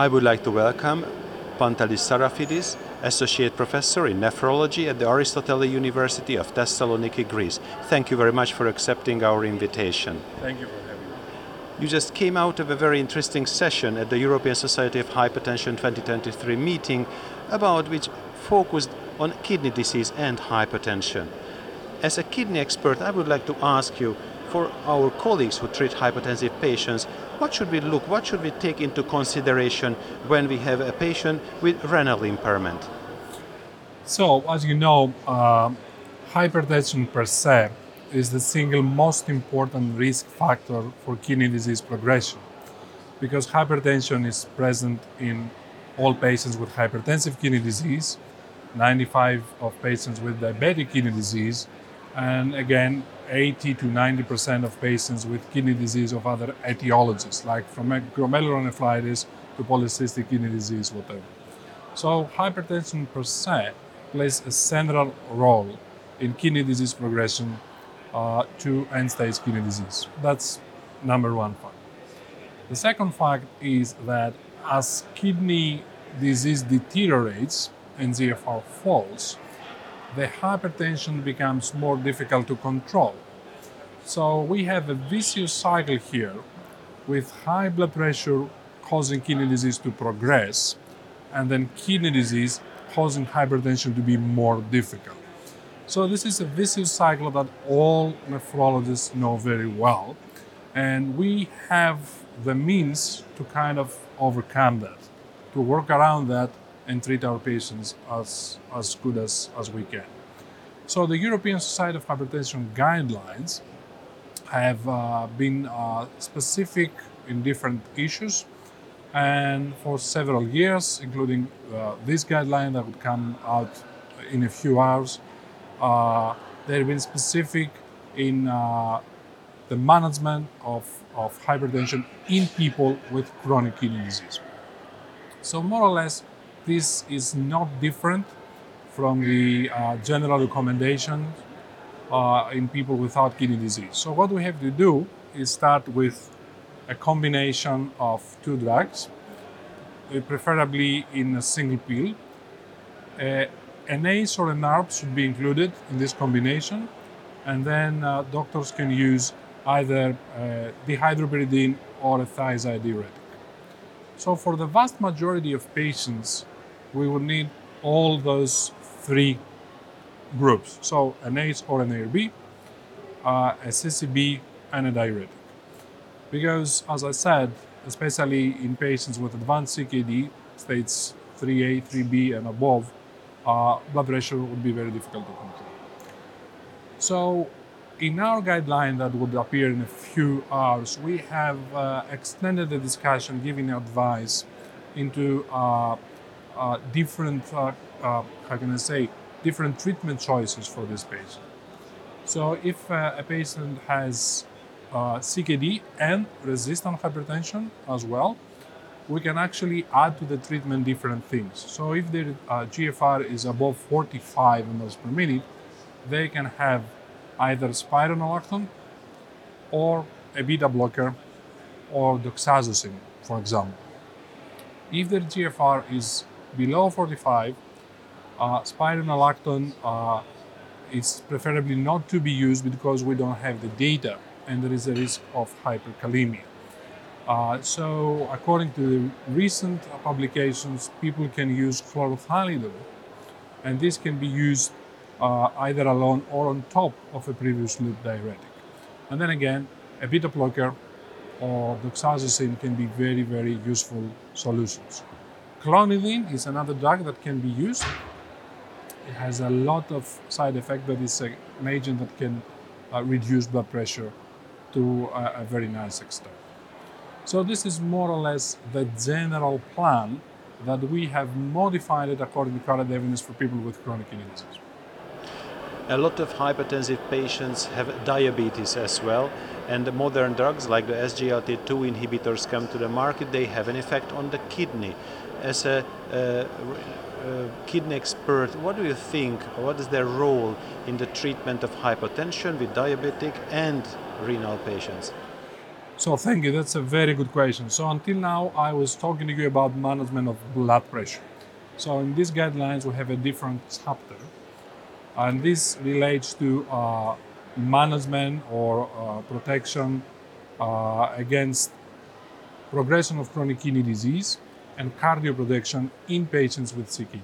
I would like to welcome Pantelis Sarafidis, Associate Professor in Nephrology at the Aristotle University of Thessaloniki, Greece. Thank you very much for accepting our invitation. Thank you for having me. You just came out of a very interesting session at the European Society of Hypertension 2023 meeting about which focused on kidney disease and hypertension. As a kidney expert, I would like to ask you for our colleagues who treat hypertensive patients, what should we look, what should we take into consideration when we have a patient with renal impairment? So, as you know, uh, hypertension per se is the single most important risk factor for kidney disease progression because hypertension is present in all patients with hypertensive kidney disease, 95 of patients with diabetic kidney disease, and again 80 to 90 percent of patients with kidney disease of other etiologies like from glomerulonephritis to polycystic kidney disease whatever. So hypertension per se plays a central role in kidney disease progression uh, to end-stage kidney disease. That's number one fact. The second fact is that as kidney disease deteriorates and GFR falls, the hypertension becomes more difficult to control. So we have a vicious cycle here with high blood pressure causing kidney disease to progress and then kidney disease causing hypertension to be more difficult. So this is a vicious cycle that all nephrologists know very well and we have the means to kind of overcome that, to work around that and treat our patients as, as good as, as we can. So the European Society of Hypertension guidelines have uh, been uh, specific in different issues and for several years, including uh, this guideline that would come out in a few hours, uh, they've been specific in uh, the management of, of hypertension in people with chronic kidney disease. So more or less, this is not different from the uh, general recommendation uh, in people without kidney disease. So what we have to do is start with a combination of two drugs, uh, preferably in a single pill. Uh, an ACE or an ARB should be included in this combination, and then uh, doctors can use either uh, dihydropyridine or a thiazide diuretic. So for the vast majority of patients, we would need all those three groups. So an ACE or an ARB, uh, a CCB, and a diuretic. Because, as I said, especially in patients with advanced CKD, states 3A, 3B, and above, uh, blood pressure would be very difficult to control. So, in our guideline that would appear in a few hours, we have uh, extended the discussion, giving advice into uh, uh, different, uh, uh, how can I say, different treatment choices for this patient. So if uh, a patient has CKD and resistant hypertension as well, we can actually add to the treatment different things. So if their GFR is above 45 ml per minute, they can have either spironolactone or a beta blocker or doxazosin, for example. If their GFR is below 45, uh, spironolactone uh, is preferably not to be used because we don't have the data and there is a risk of hyperkalemia. Uh, so, according to the recent publications, people can use chlorothalidone, and this can be used uh, either alone or on top of a previous loop diuretic. And then again, a beta blocker or doxazosin can be very, very useful solutions. Clonidine is another drug that can be used. It has a lot of side effects, but it's an agent that can uh, reduce blood pressure to a, a very nice extent. So this is more or less the general plan that we have modified it according to current evidence for people with chronic kidney disease. A lot of hypertensive patients have diabetes as well, and the modern drugs like the SGLT2 inhibitors come to the market, they have an effect on the kidney as a kidney expert, what do you think? What is their role in the treatment of hypertension with diabetic and renal patients? So thank you. That's a very good question. So until now, I was talking to you about management of blood pressure. So in these guidelines, we have a different chapter, and this relates to uh, management or uh, protection uh, against progression of chronic kidney disease and cardioprotection in patients with CKD.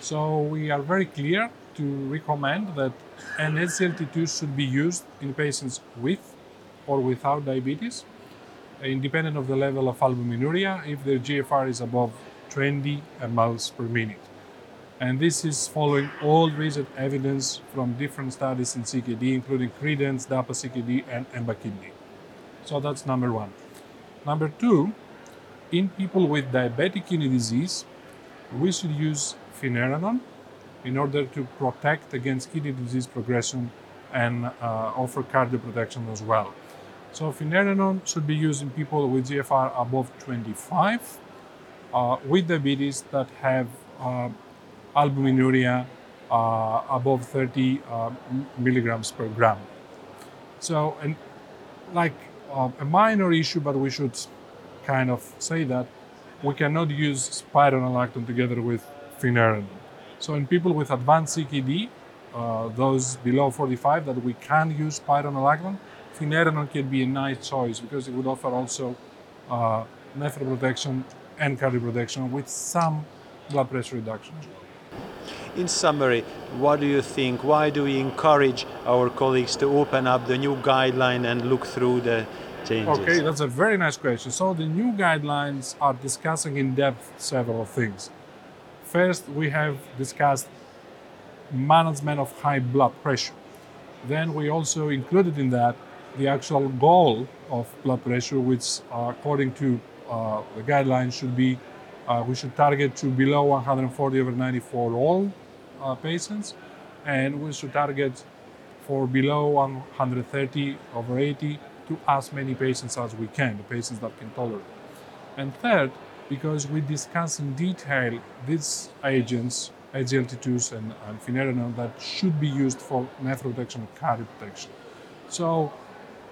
So we are very clear to recommend that an SGLT2 should be used in patients with or without diabetes, independent of the level of albuminuria, if their GFR is above 20 mLs per minute. And this is following all recent evidence from different studies in CKD, including Credence, DAPA CKD, and EMPA-KIDNEY. So that's number one. Number two, in people with diabetic kidney disease, we should use finerenone in order to protect against kidney disease progression and uh, offer cardioprotection as well. So finerenone should be used in people with GFR above 25 uh, with diabetes that have uh, albuminuria uh, above 30 uh, milligrams per gram. So, and like uh, a minor issue, but we should kind of say that we cannot use spironolactone together with finerenone. So in people with advanced CKD, uh, those below 45 that we can use spironolactone, finerenone can be a nice choice because it would offer also uh, nephroprotection and cardioprotection with some blood pressure reduction. In summary, what do you think? Why do we encourage our colleagues to open up the new guideline and look through the changes? Okay, that's a very nice question. So the new guidelines are discussing in depth several things. First, we have discussed management of high blood pressure. Then we also included in that the actual goal of blood pressure, which uh, according to uh, the guidelines should be uh, we should target to below 140 over 90 for all uh, patients, and we should target for below 130 over 80 to as many patients as we can, the patients that can tolerate. And third, because we discuss in detail these agents, SGLT2s and, and finerenone, that should be used for nephroprotection and cardioprotection. So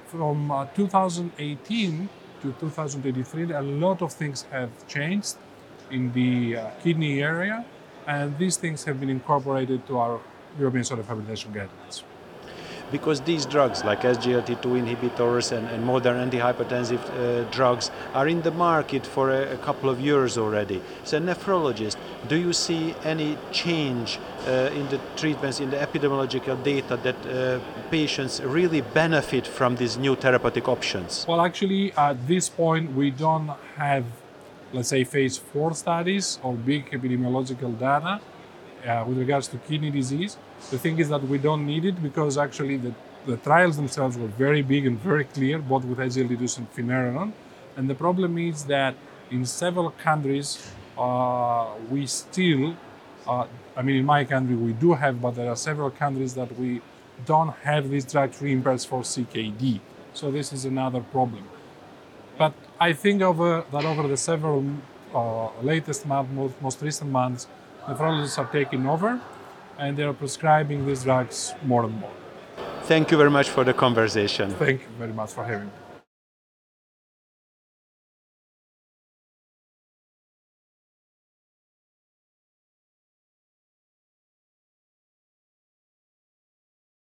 from uh, 2018 to 2023, a lot of things have changed in the uh, kidney area, and these things have been incorporated to our European Sort of Hypertension guidelines. Because these drugs, like SGLT2 inhibitors and, and modern antihypertensive uh, drugs, are in the market for a, a, couple of years already. So, nephrologist, do you see any change uh, in the treatments, in the epidemiological data that uh, patients really benefit from these new therapeutic options? Well, actually, at this point, we don't have let's say, phase four studies or big epidemiological data uh, with regards to kidney disease. The thing is that we don't need it because actually the, the trials themselves were very big and very clear, both with SGLT2 and finerenone. And the problem is that in several countries, uh, we still, uh, I mean, in my country we do have, but there are several countries that we don't have these drugs reimbursed for CKD. So this is another problem. But I think over that over the several uh, latest months, most, most recent months, nephrologists are taking over and they are prescribing these drugs more and more. Thank you very much for the conversation. Thank you very much for having me.